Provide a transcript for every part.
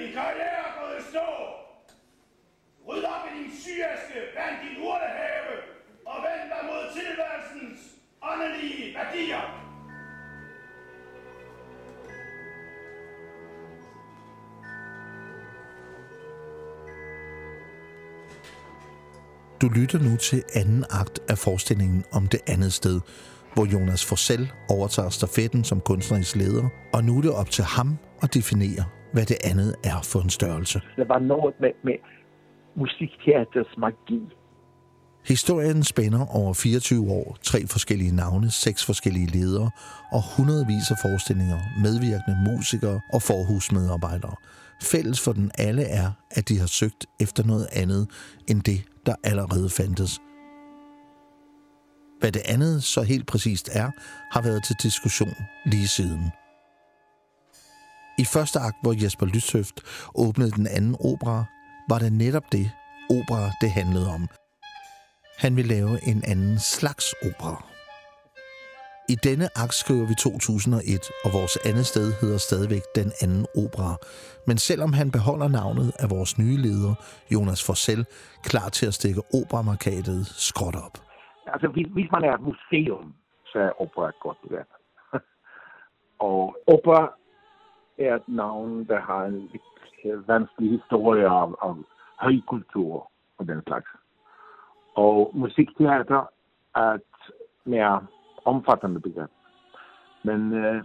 din karriere er gået i stå. Ryd op i din syriske, vand din urtehave og vend dig mod tilværelsens åndelige værdier. Du lytter nu til anden akt af forestillingen om det andet sted, hvor Jonas Forsell overtager stafetten som kunstnerisk leder, og nu er det op til ham at definere, hvad det andet er for en størrelse. Det var noget med, med musikteaters magi. Historien spænder over 24 år, tre forskellige navne, seks forskellige ledere og hundredvis af forestillinger, medvirkende musikere og forhusmedarbejdere. Fælles for den alle er, at de har søgt efter noget andet end det, der allerede fandtes. Hvad det andet så helt præcist er, har været til diskussion lige siden. I første akt, hvor Jesper Lyshøft åbnede den anden opera, var det netop det, opera det handlede om. Han vil lave en anden slags opera. I denne akt skriver vi 2001, og vores andet sted hedder stadigvæk Den anden opera. Men selvom han beholder navnet af vores nye leder, Jonas Forsell, klar til at stikke operamarkadet skråt op. Altså, hvis, hvis man er et museum, så er opera et godt værd. og opera er et navn, der har en lidt øh, vanskelig historie om, af højkultur og den slags. Og musikteater er et mere omfattende begreb. Men øh,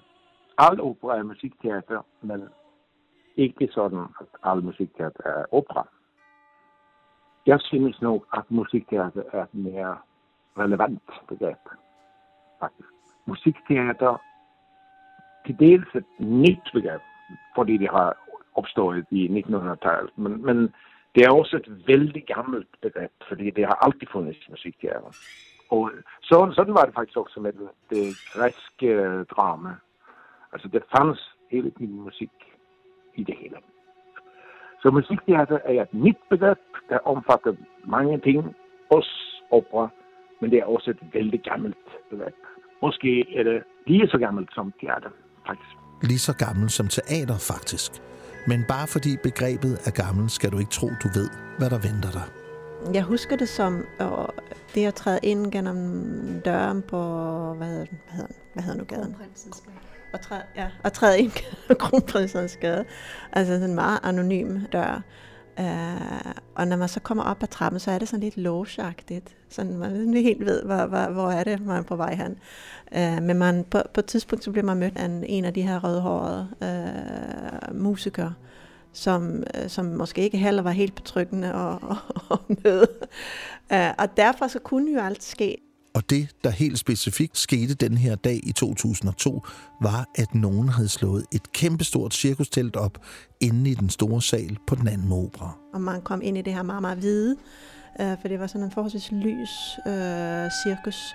al opera er musikteater, men ikke sådan, at al musikteater er opera. Jeg synes nok, at musikteater er et mere relevant begreb, faktisk. Musikteater til dels et nyt begreb, fordi det har opstået i 1900-tallet, men, men det er også et vældig gammelt begreb, fordi det har altid funnits musikteater. Og så, sådan var det faktisk også med det græske øh, drama. Altså, det fanns hele tiden musik i det hele. Så musikteater er et nyt begreb, der omfatter mange ting, også opera, men det er også et vældig gammelt begreb. Måske er det lige så gammelt som teater, faktisk. Lige så gammelt som teater, faktisk. Men bare fordi begrebet er gammelt, skal du ikke tro, du ved, hvad der venter dig. Jeg husker det som øh, det at træde ind gennem døren på, hvad hedder, hvad hedder, hvad hedder nu gaden? Og træde, ja, og træde ind gennem Kronprinsens gade. Altså sådan en meget anonym dør. Uh, og når man så kommer op ad trappen, så er det sådan lidt logeagtigt. Sådan man ikke helt ved, hvor, hvor, hvor er det, man er på vej hen. Uh, men man, på, på et tidspunkt, så bliver man mødt af en, en af de her rødhårede uh, musikere, som, uh, som måske ikke heller var helt betryggende at, at, at møde. Uh, og derfor så kunne jo alt ske. Og det, der helt specifikt skete den her dag i 2002, var, at nogen havde slået et kæmpestort cirkustelt op inde i den store sal på den anden opera. Og man kom ind i det her meget, meget hvide, øh, for det var sådan en forholdsvis lys øh, cirkus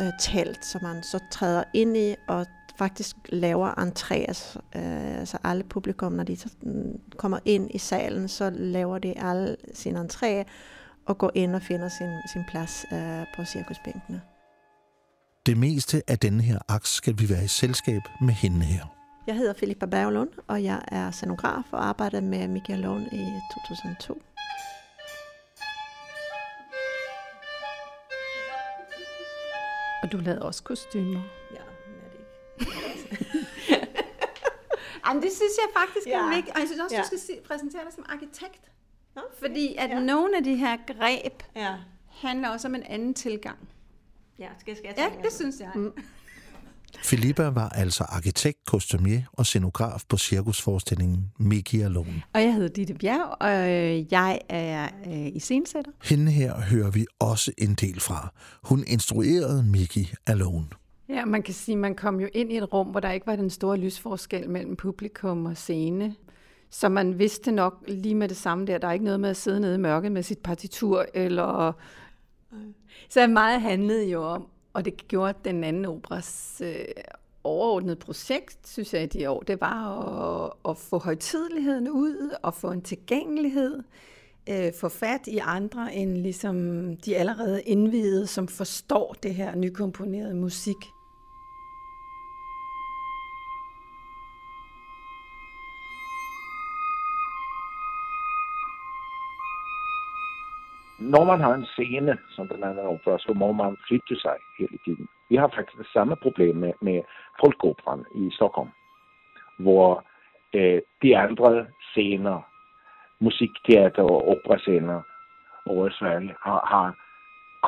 øh, telt, som man så træder ind i og faktisk laver entréer, øh, altså alle publikum, når de så mm, kommer ind i salen, så laver de alle sin entré, og går ind og finder sin, sin plads øh, på cirkusbænkene. Det meste af denne her aks skal vi være i selskab med hende her. Jeg hedder Philippa Berglund, og jeg er scenograf og arbejder med Michael Lund i 2002. Og du lavede også kostymer. Ja, men er det ikke. Jamen, det synes jeg faktisk Ja. er vigtigt. Og jeg synes også, Ja. du skal se, præsentere dig som arkitekt. Nå, Fordi at Ja. nogle af de her greb Ja, handler også om en anden tilgang. ja skal, skal jeg Ja, det synes jeg. Mm. Filippa var altså arkitekt, kostumier og scenograf på cirkusforestillingen Mickey Alone. Og jeg hedder Ditte Bjerg, og øh, jeg er øh, iscenesætter. Hende her hører vi også en del fra. Hun instruerede Mickey Alone. Ja, man kan sige, man kom jo ind i et rum, hvor der ikke var den store lysforskel mellem publikum og scene. Så man vidste nok lige med det samme der, der er ikke noget med at sidde nede i mørket med sit partitur, eller... Så meget handlede jo om, og det gjorde den anden operas øh, overordnede projekt, synes jeg, i de år, det var at, at få højtideligheden ud, og få en tilgængelighed, øh, få fat i andre end ligesom de allerede indvidede, som forstår det her nykomponerede musik. Når man har en scene, som den anden opera, så må man flytte sig hele tiden. Vi har faktisk det samme problem med, med Folkeoperan i Stockholm, hvor øh, de andre scener, musikteater og operascener over Sverige, har, har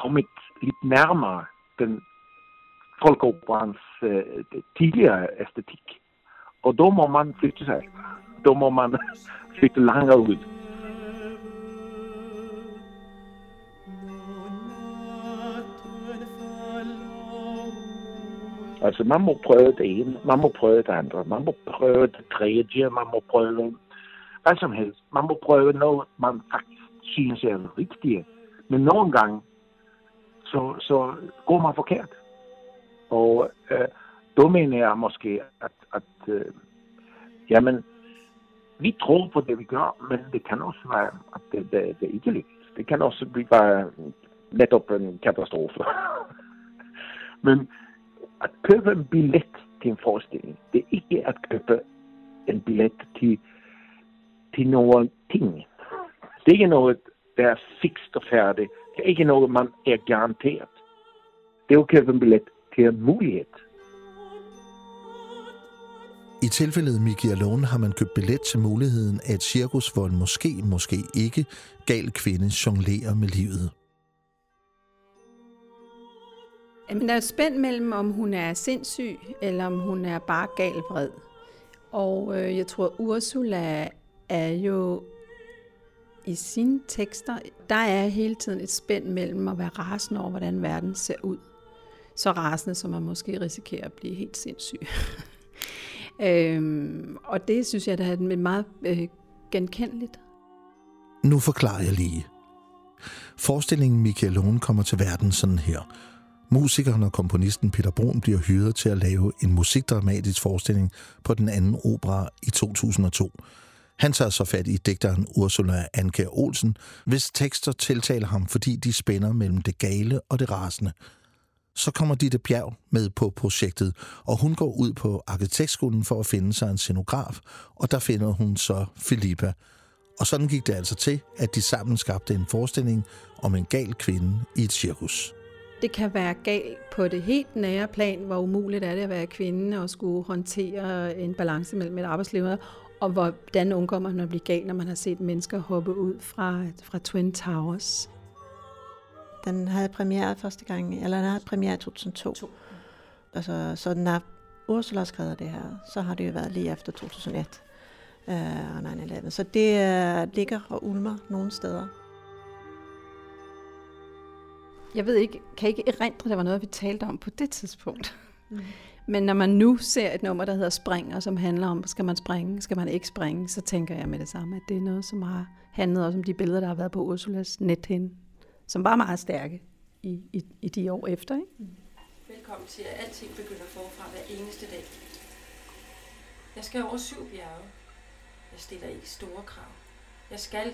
kommet lidt nærmere den Folkeoperans øh, tidligere æstetik. Og då må man flytte sig. Då må man flytte længere ud. Altså, man må prøve det ene, man må prøve det andre, man må prøve det tredje, man må prøve hvad som helst. Man må prøve noget, man faktisk synes er rigtigt. Men nogle gange, så, så går man forkert. Og øh, då mener jeg måske, at, at øh, jamen, vi tror på det, vi gør, men det kan også være, at det, det, det ikke lykkes. Det kan også blive bare netop en katastrofe. men at købe en billet til en forestilling, det er ikke at købe en billet til, til nogle ting. Det er ikke noget, der er fikst og færdigt. Det er ikke noget, man er garanteret. Det er at købe en billet til en mulighed. I tilfældet Mickey Alone har man købt billet til muligheden at cirkus, hvor en måske, måske ikke gal kvinde jonglerer med livet. Jamen, der er spændt mellem, om hun er sindssyg, eller om hun er bare galvred. Og øh, jeg tror, Ursula er jo i sine tekster, der er hele tiden et spænd mellem at være rasende over, hvordan verden ser ud. Så rasende, som man måske risikerer at blive helt sindssyg. øhm, og det synes jeg, der er meget øh, genkendeligt. Nu forklarer jeg lige. Forestillingen Michael Lone kommer til verden sådan her – Musikeren og komponisten Peter Brun bliver hyret til at lave en musikdramatisk forestilling på den anden opera i 2002. Han tager så fat i digteren Ursula Anker Olsen, hvis tekster tiltaler ham, fordi de spænder mellem det gale og det rasende. Så kommer Ditte Bjerg med på projektet, og hun går ud på arkitektskolen for at finde sig en scenograf, og der finder hun så Filippa. Og sådan gik det altså til, at de sammen skabte en forestilling om en gal kvinde i et cirkus. Det kan være galt på det helt nære plan, hvor umuligt er det at være kvinde og skulle håndtere en balance mellem et arbejdsliv, og hvordan undgår man at blive gal, når man har set mennesker hoppe ud fra, fra Twin Towers. Den havde premiere første gang, eller den havde premiere i 2002. To. Altså, så er Ursula skrevet det her, så har det jo været lige efter 2001 øh, og 9-11. Så det øh, ligger og ulmer nogle steder jeg ved ikke, kan ikke erindre, det var noget, vi talte om på det tidspunkt. Mm. Men når man nu ser et nummer, der hedder Springer, som handler om, skal man springe, skal man ikke springe, så tænker jeg med det samme, at det er noget, som har handlet også om de billeder, der har været på Ursulas nethinde, som var meget stærke i, i, i de år efter. Ikke? Mm. Velkommen til, at alting begynder forfra hver eneste dag. Jeg skal over syv bjerge. Jeg stiller ikke store krav. Jeg skal,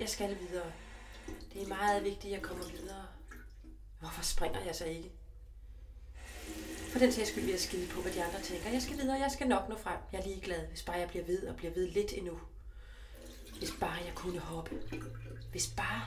jeg skal videre. Det er meget vigtigt, at jeg kommer videre. Springer jeg så ikke? For den sags skyld vil jeg skide på, hvad de andre tænker. Jeg skal videre, jeg skal nok nå frem. Jeg er ligeglad, hvis bare jeg bliver ved og bliver ved lidt endnu. Hvis bare jeg kunne hoppe. Hvis bare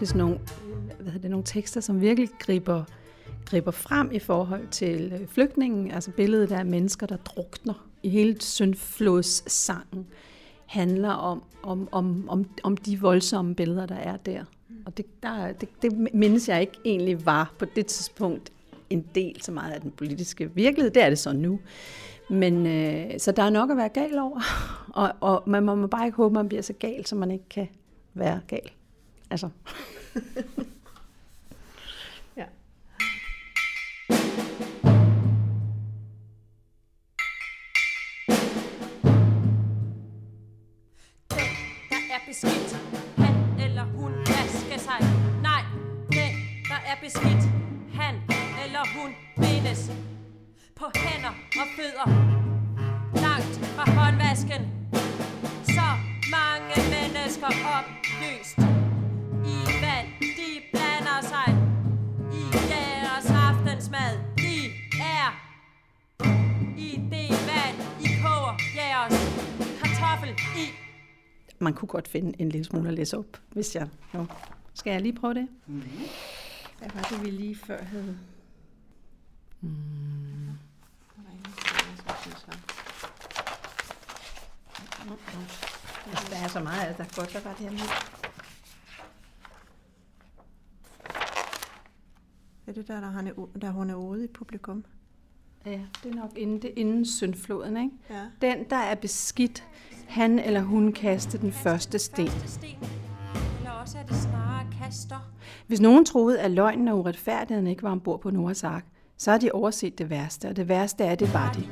faktisk nogle, hvad det, nogle tekster, som virkelig griber, griber frem i forhold til øh, flygtningen, altså billedet af mennesker, der drukner i hele Søndflodssangen handler om, om, om, om, om de voldsomme billeder, der er der. Og det, der, det, det mindes jeg ikke egentlig var på det tidspunkt en del så meget af den politiske virkelighed. Det er det så nu. Men øh, så der er nok at være gal over, og, og man må bare ikke håbe, at man bliver så gal, så man ikke kan være gal. Altså. ja. der er beskidt. Han eller hun vasker sig. Nej, den, der er beskidt. Han eller hun bindes på hænder og fødder. langt fra håndvasken. Så mange mennesker opløst Man kunne godt finde en lille smule at læse op, hvis jeg... Jo. Skal jeg lige prøve det? Mm-hmm. Hvad var det, vi lige før havde? Mm. Der er så meget, der godt, hvad var det her med? Er det der, der, han er, der hun er ude i publikum? Ja, det er nok inden, det, inden syndfloden, ikke? Ja. Den, der er beskidt, han eller hun kaste den første sten. Det. Hvis nogen troede, at løgnen og uretfærdigheden ikke var ombord på Noahs ark, så har de overset det værste, og det værste er, det var de.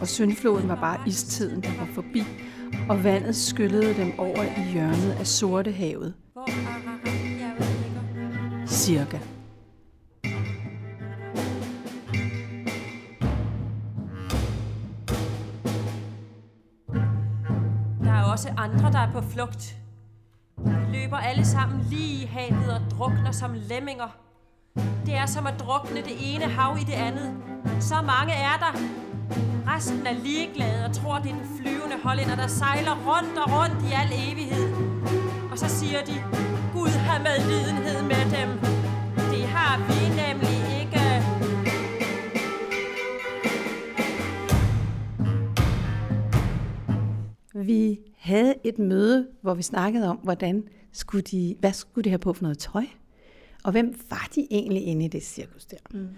Og syndfloden var bare istiden, der var forbi, og vandet skyllede dem over i hjørnet af Sortehavet, cirka. Også andre, der er på flugt. De løber alle sammen lige i havet og drukner som lemminger. Det er som at drukne det ene hav i det andet. Så mange er der. Resten er ligeglade og tror, det er den flyvende hollænder, der sejler rundt og rundt i al evighed. Og så siger de, Gud har medlidenhed med dem. Vi havde et møde, hvor vi snakkede om, hvordan skulle de, hvad skulle de have på for noget tøj? Og hvem var de egentlig inde i det cirkus der? Mm.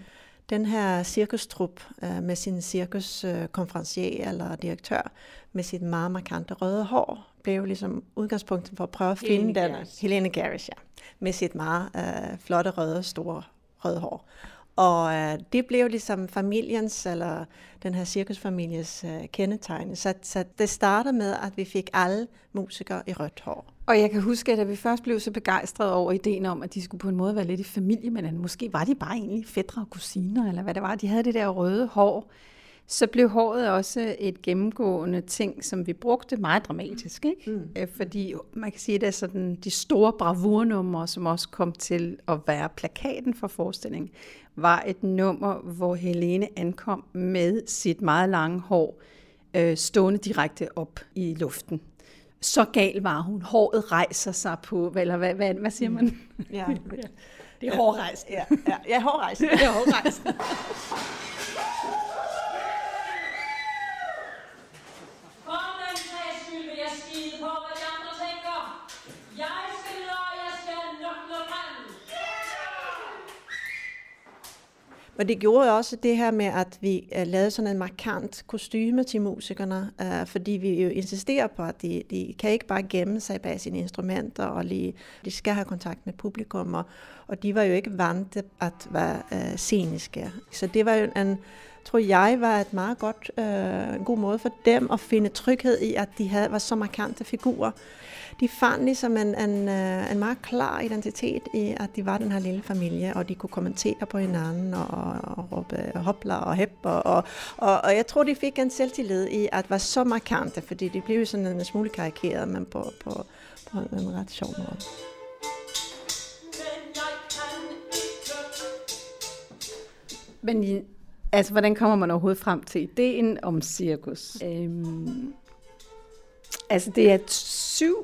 Den her cirkustrup øh, med sin cirkuskonferencier eller direktør med sit meget markante røde hår, blev ligesom udgangspunktet for at prøve at Helene finde den. Gerrish. Helene Gerrish, ja. Med sit meget øh, flotte, røde, store røde hår. Og øh, det blev ligesom familiens, eller den her cirkusfamilies øh, kendetegn. Så, så det startede med, at vi fik alle musikere i rødt hår. Og jeg kan huske, at da vi først blev så begejstrede over ideen om, at de skulle på en måde være lidt i familie med hinanden, måske var de bare egentlig fædre og kusiner, eller hvad det var, de havde det der røde hår, så blev håret også et gennemgående ting, som vi brugte meget dramatisk. Ikke? Mm. Fordi man kan sige, at det er sådan de store bravurnumre, som også kom til at være plakaten for forestillingen, var et nummer, hvor Helene ankom med sit meget lange hår, øh, stående direkte op i luften. Så gal var hun. Håret rejser sig på, eller hvad, hvad, hvad siger man? Ja, Det er hårrejst. ja, ja, ja hårrejse. Det er hårrejst. For den sags skyld vil jeg skide på, hvad de andre tænker. Jeg skal videre, og jeg skal nok nå frem. Og det gjorde jo også det her med, at vi uh, lavede sådan en markant kostyme til musikerne, øh, fordi vi jo insisterer på, at de, de kan ikke bare gemme sig bag sine instrumenter, og lige, de skal have kontakt med publikum, og, og de var jo ikke vant til at være øh, sceniske. Så det var jo en, tror jeg, var et meget godt, øh, god måde for dem at finde tryghed i, at de havde, var så markante figurer. De fandt ligesom en, en, øh, en meget klar identitet i, at de var den her lille familie, og de kunne kommentere på hinanden og, og, og råbe hopla og hep. Og, og, og, og jeg tror, de fik en selvtillid i at være så markante, fordi de blev sådan en smule karikeret, men på, på, på en ret sjov måde. Men altså, hvordan kommer man overhovedet frem til ideen om cirkus? Øhm, altså, det er syv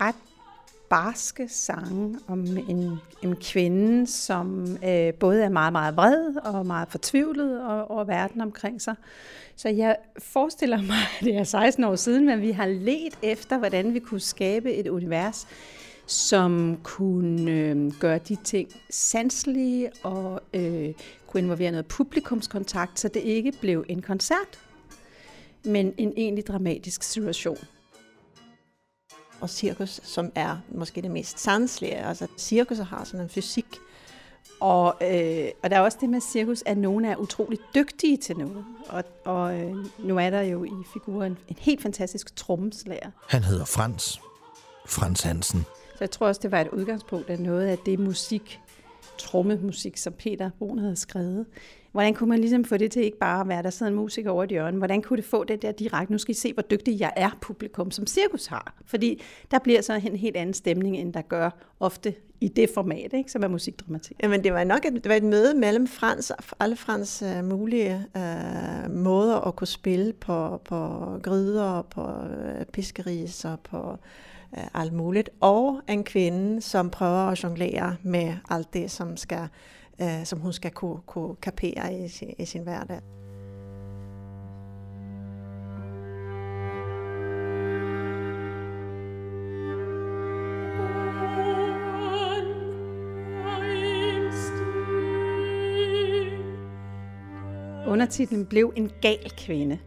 ret barske sange om en, en kvinde, som øh, både er meget, meget vred og meget fortvivlet over, over verden omkring sig. Så jeg forestiller mig, at det er 16 år siden, men vi har let efter, hvordan vi kunne skabe et univers, som kunne øh, gøre de ting sanselige og øh, kunne involvere noget publikumskontakt, så det ikke blev en koncert, men en egentlig dramatisk situation. Og cirkus, som er måske det mest sanselige. Altså, cirkus har sådan en fysik, Og, øh, og der er også det med cirkus, at nogle er utrolig dygtige til noget. Og, og øh, nu er der jo i figuren en helt fantastisk trommeslager. Han hedder Frans. Frans Hansen. Så jeg tror også, det var et udgangspunkt af noget af det musik, trommemusik, som Peter Brun havde skrevet. Hvordan kunne man ligesom få det til ikke bare at være, der sidder en musiker over et hjørne? Hvordan kunne det få det der direkte? Nu skal I se, hvor dygtig jeg er, publikum, som cirkus har. Fordi der bliver så en helt anden stemning, end der gør ofte i det format, ikke, som er musikdramatik. Jamen, det var nok et, det var et møde mellem Frans, alle Frans uh, mulige uh, måder at kunne spille på, på gryder, på uh, piskeris og på uh, alt muligt. Og en kvinde, som prøver at jonglere med alt det, som skal øh, som hun skal kunne, kunne kapere i, i sin hverdag. Undertitlen blev En gal kvinde.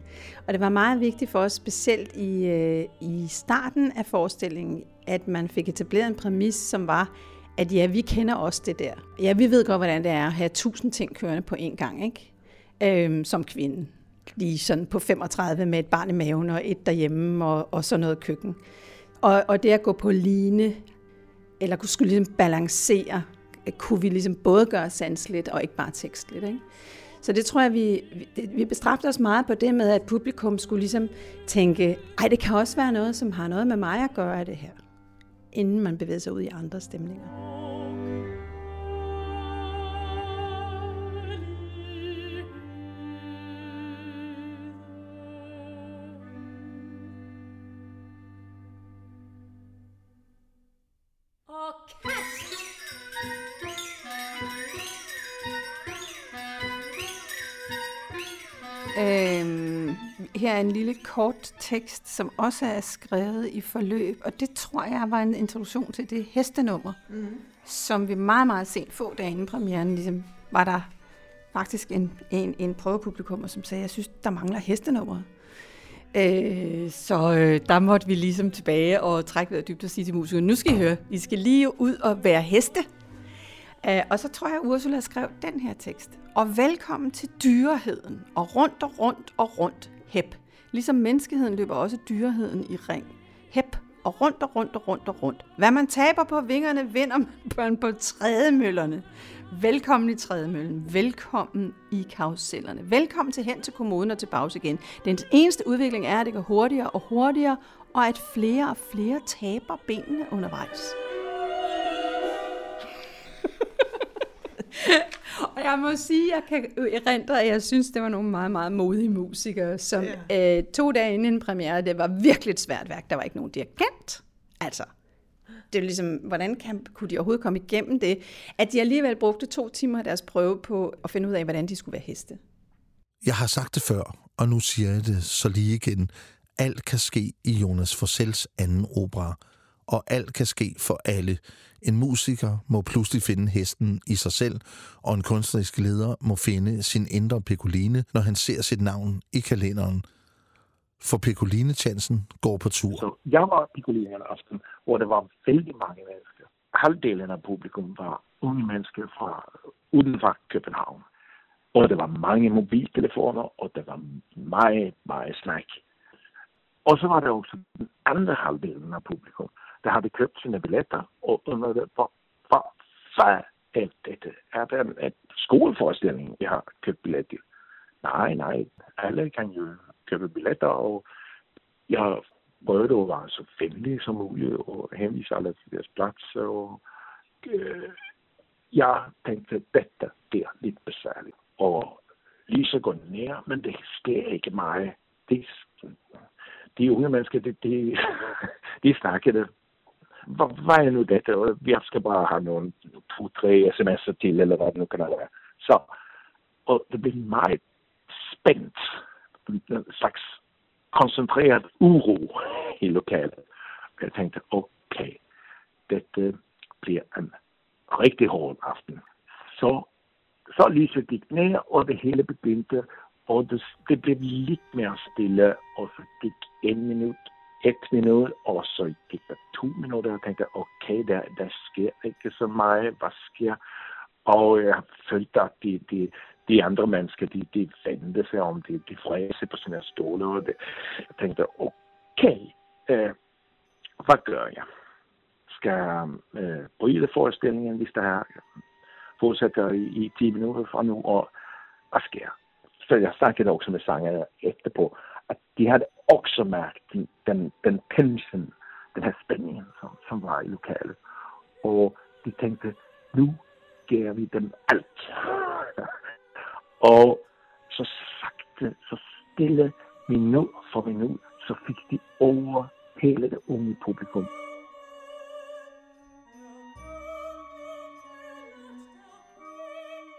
Og det var meget vigtigt for os, specielt i, øh, i starten af forestillingen, at man fik etableret en præmis, som var, at ja, vi kender også det der. Ja, vi ved godt, hvordan det er at have tusind ting kørende på én gang, ikke? Øhm, som kvinde. Lige sådan på 35 med et barn i maven og et derhjemme og, og sådan noget køkken. Og, og det at gå på line, eller kunne skulle ligesom balancere, kunne vi ligesom både gøre sansligt og ikke bare tekstligt, ikke? Så det tror jeg, vi, vi bestræbte os meget på det med, at publikum skulle ligesom tænke, ej, det kan også være noget, som har noget med mig at gøre det her inden man bevæger sig ud i andre stemninger. Øhm, her er en lille kort tekst, som også er skrevet i forløb, og det tror jeg var en introduktion til det hestenummer, mm. som vi meget, meget sent få dage inden premieren, ligesom var der faktisk en, en, en prøvepublikum, som sagde, jeg synes, der mangler hestenummer. Øh, så øh, der måtte vi ligesom tilbage og trække vejret dybt og sige til musikerne, nu skal I høre, I skal lige ud og være heste. Øh, og så tror jeg, at Ursula skrev den her tekst. Og velkommen til dyreheden, og rundt og rundt og rundt, hep. Ligesom menneskeheden løber også dyreheden i ring. Hep og rundt og rundt og rundt og rundt. Hvad man taber på vingerne, vinder man på trædemøllerne. Velkommen i trædemøllen. Velkommen i karusellerne. Velkommen til hen til kommunen og til bags igen. Den eneste udvikling er, at det går hurtigere og hurtigere, og at flere og flere taber benene undervejs. og jeg må sige, at jeg kan erindre, at jeg synes, det var nogle meget, meget modige musikere, som ja. øh, to dage inden en premiere, det var virkelig et svært værk. Der var ikke nogen dirigent. Altså, det er ligesom, hvordan kan, kunne de overhovedet komme igennem det? At de alligevel brugte to timer af deres prøve på at finde ud af, hvordan de skulle være heste. Jeg har sagt det før, og nu siger jeg det så lige igen. Alt kan ske i Jonas Forsels anden opera, og alt kan ske for alle. En musiker må pludselig finde hesten i sig selv, og en kunstnerisk leder må finde sin indre Piccoline, når han ser sit navn i kalenderen. For Piccoline-chancen går på tur. Så jeg var Piccoline en aften, hvor der var vældig mange mennesker. Halvdelen af publikum var unge mennesker fra uden for København. Og der var mange mobiltelefoner, og der var meget, meget snak. Og så var der også den anden halvdelen af publikum, der hade köpt sina biljetter och undrade vad, vad fan är detta? Är det en, en skolföreställning vi har köpt billetter till? Nej, nej, alla kan ju köpa biljetter och jag prøvede at være så venlig som muligt og henvise alle til deres plads. Og, øh, jeg tænkte, at dette er lidt besværligt. Og lige så gå ned, men det sker ikke meget. Det, de unge mennesker, de, de, de snakkede hvad vad är nu dette? Jag skal bara have nogle to-tre sms till eller vad det nu kan vara. Så, och det blev meget spændt, en slags koncentrerad oro i lokalet. Jag tänkte, okej, okay, dette blir en riktigt hård aften. Så, så lyset gik ned, och det hela begyndte, och det, det blev lite mer stille och så gik en minut et minut, og så gik der to minutter, og tænkte, okay, der, der sker ikke så meget, hvad sker? Og jeg følte, at de, de, de andre mennesker, de, de vendte sig om, de, de fræste på sine stole, og det, jeg tænkte, okay, øh, hvad gør jeg? Skal jeg øh, bryde forestillingen, hvis der er fortsætter i, i 10 minutter fra nu, og hvad sker? Så jeg snakkede også med sangerne efterpå, at de havde også mærket den, den, den tension, den her spænding, som, som var i lokalet. Og de tænkte, nu giver vi dem alt. og så sagte, så stille, minut for minut, så fik de over hele det unge publikum.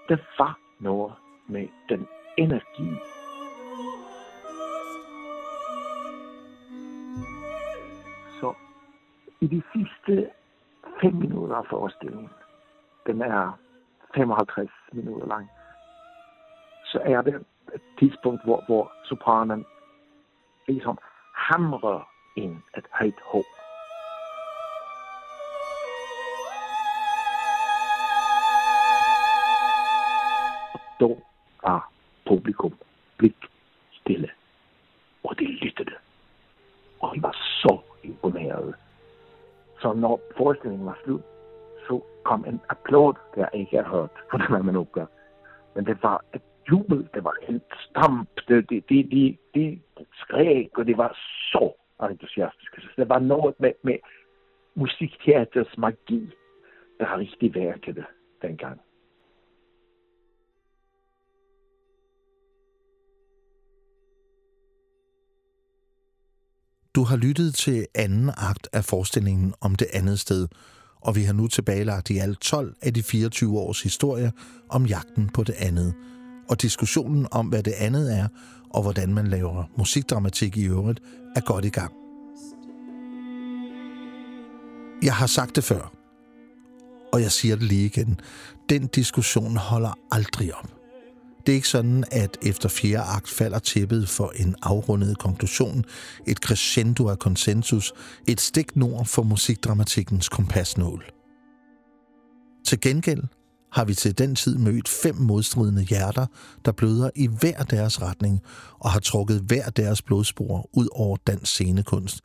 Det var noget med den energi. I de sidste fem minutter af forestillingen, den er 55 minutter lang, så er det et tidspunkt, hvor, hvor sopranen ligesom hamrer ind et højt håb. Når forestillingen var slut, så kom en applaud, der ikke er hørt på den man opera. Men det var et jubel, det var en stamp, de, de, de, de, de skrek, og det var så entusiastiske. Så det var noget med, med musikteaters magi, der har rigtig værket dengang. Du har lyttet til anden akt af forestillingen om det andet sted, og vi har nu tilbagelagt i alt 12 af de 24 års historie om jagten på det andet, og diskussionen om, hvad det andet er, og hvordan man laver musikdramatik i øvrigt, er godt i gang. Jeg har sagt det før, og jeg siger det lige igen. Den diskussion holder aldrig op. Det er ikke sådan, at efter fjerde akt falder tæppet for en afrundet konklusion, et crescendo af konsensus, et stik nord for musikdramatikkens kompasnål. Til gengæld har vi til den tid mødt fem modstridende hjerter, der bløder i hver deres retning og har trukket hver deres blodspor ud over dansk scenekunst.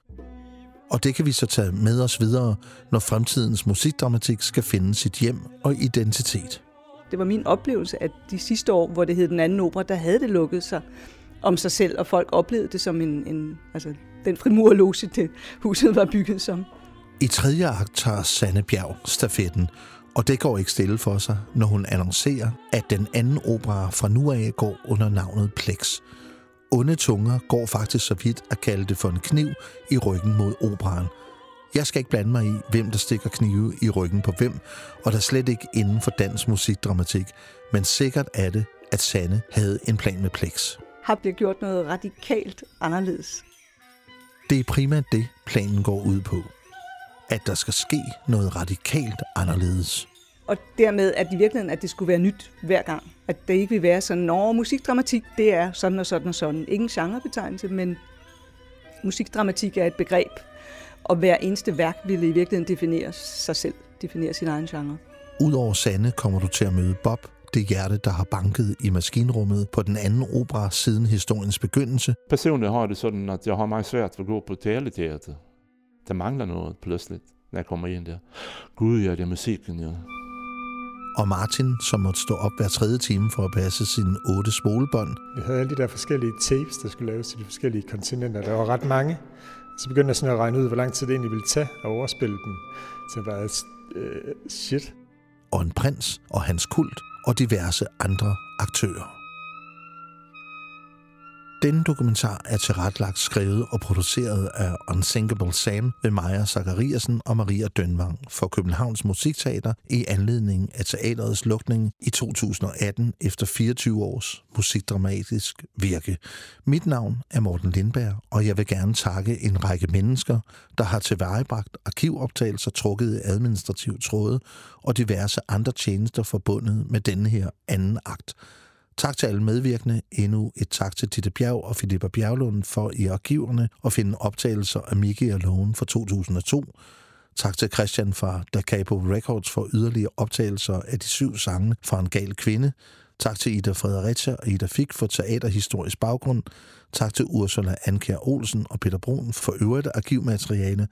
Og det kan vi så tage med os videre, når fremtidens musikdramatik skal finde sit hjem og identitet. Det var min oplevelse, at de sidste år, hvor det hed Den anden opera, der havde det lukket sig om sig selv, og folk oplevede det som en, en altså den frimurloge, det huset var bygget som. I tredje akt tager Sanne Bjerg stafetten, og det går ikke stille for sig, når hun annoncerer, at den anden opera fra nu af går under navnet Plex. Onde tunger går faktisk så vidt at kalde det for en kniv i ryggen mod operaen – jeg skal ikke blande mig i, hvem der stikker knive i ryggen på hvem, og der slet ikke inden for dansk musikdramatik, men sikkert er det, at Sanne havde en plan med Plex. Har bliver gjort noget radikalt anderledes. Det er primært det, planen går ud på. At der skal ske noget radikalt anderledes. Og dermed, at i virkeligheden, at det skulle være nyt hver gang. At det ikke vil være sådan, når musikdramatik, det er sådan og sådan og sådan. Ingen genrebetegnelse, men musikdramatik er et begreb, og hver eneste værk ville i virkeligheden definere sig selv, definere sin egen genre. Udover Sande kommer du til at møde Bob, det hjerte, der har banket i maskinrummet på den anden opera siden historiens begyndelse. Personligt har det sådan, at jeg har meget svært at gå på teleteater. Der mangler noget plötsligt, når jeg kommer ind der. Gud, ja, det er musikken, ja. Og Martin, som måtte stå op hver tredje time for at passe sine otte spolebånd. Vi havde alle de der forskellige tapes, der skulle laves til de forskellige kontinenter. Der var ret mange. Så begyndte jeg sådan at regne ud, hvor lang tid det egentlig ville tage at overspille dem. Så jeg bare, øh, shit. Og en prins og hans kult og diverse andre aktører. Denne dokumentar er tilretlagt, skrevet og produceret af Unsinkable Sam ved Maja Zachariasen og Maria Dønvang for Københavns Musikteater i anledning af teaterets lukning i 2018 efter 24 års musikdramatisk virke. Mit navn er Morten Lindberg, og jeg vil gerne takke en række mennesker, der har tilvejebragt arkivoptagelser trukket i administrativ tråde og diverse andre tjenester forbundet med denne her anden akt – Tak til alle medvirkende. Endnu et tak til Titte Bjerg og Filippa Bjerglund for i arkiverne at finde optagelser af Mickey Alone fra 2002. Tak til Christian fra Da Capo Records for yderligere optagelser af de syv sange fra En Gal Kvinde. Tak til Ida Fredericia og Ida Fik for teaterhistorisk baggrund. Tak til Ursula Anker Olsen og Peter Brun for øvrigt arkivmateriale.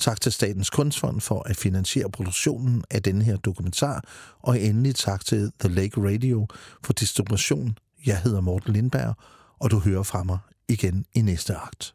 Tak til Statens Kunstfond for at finansiere produktionen af denne her dokumentar, og endelig tak til The Lake Radio for distribution. Jeg hedder Morten Lindberg, og du hører fra mig igen i næste akt.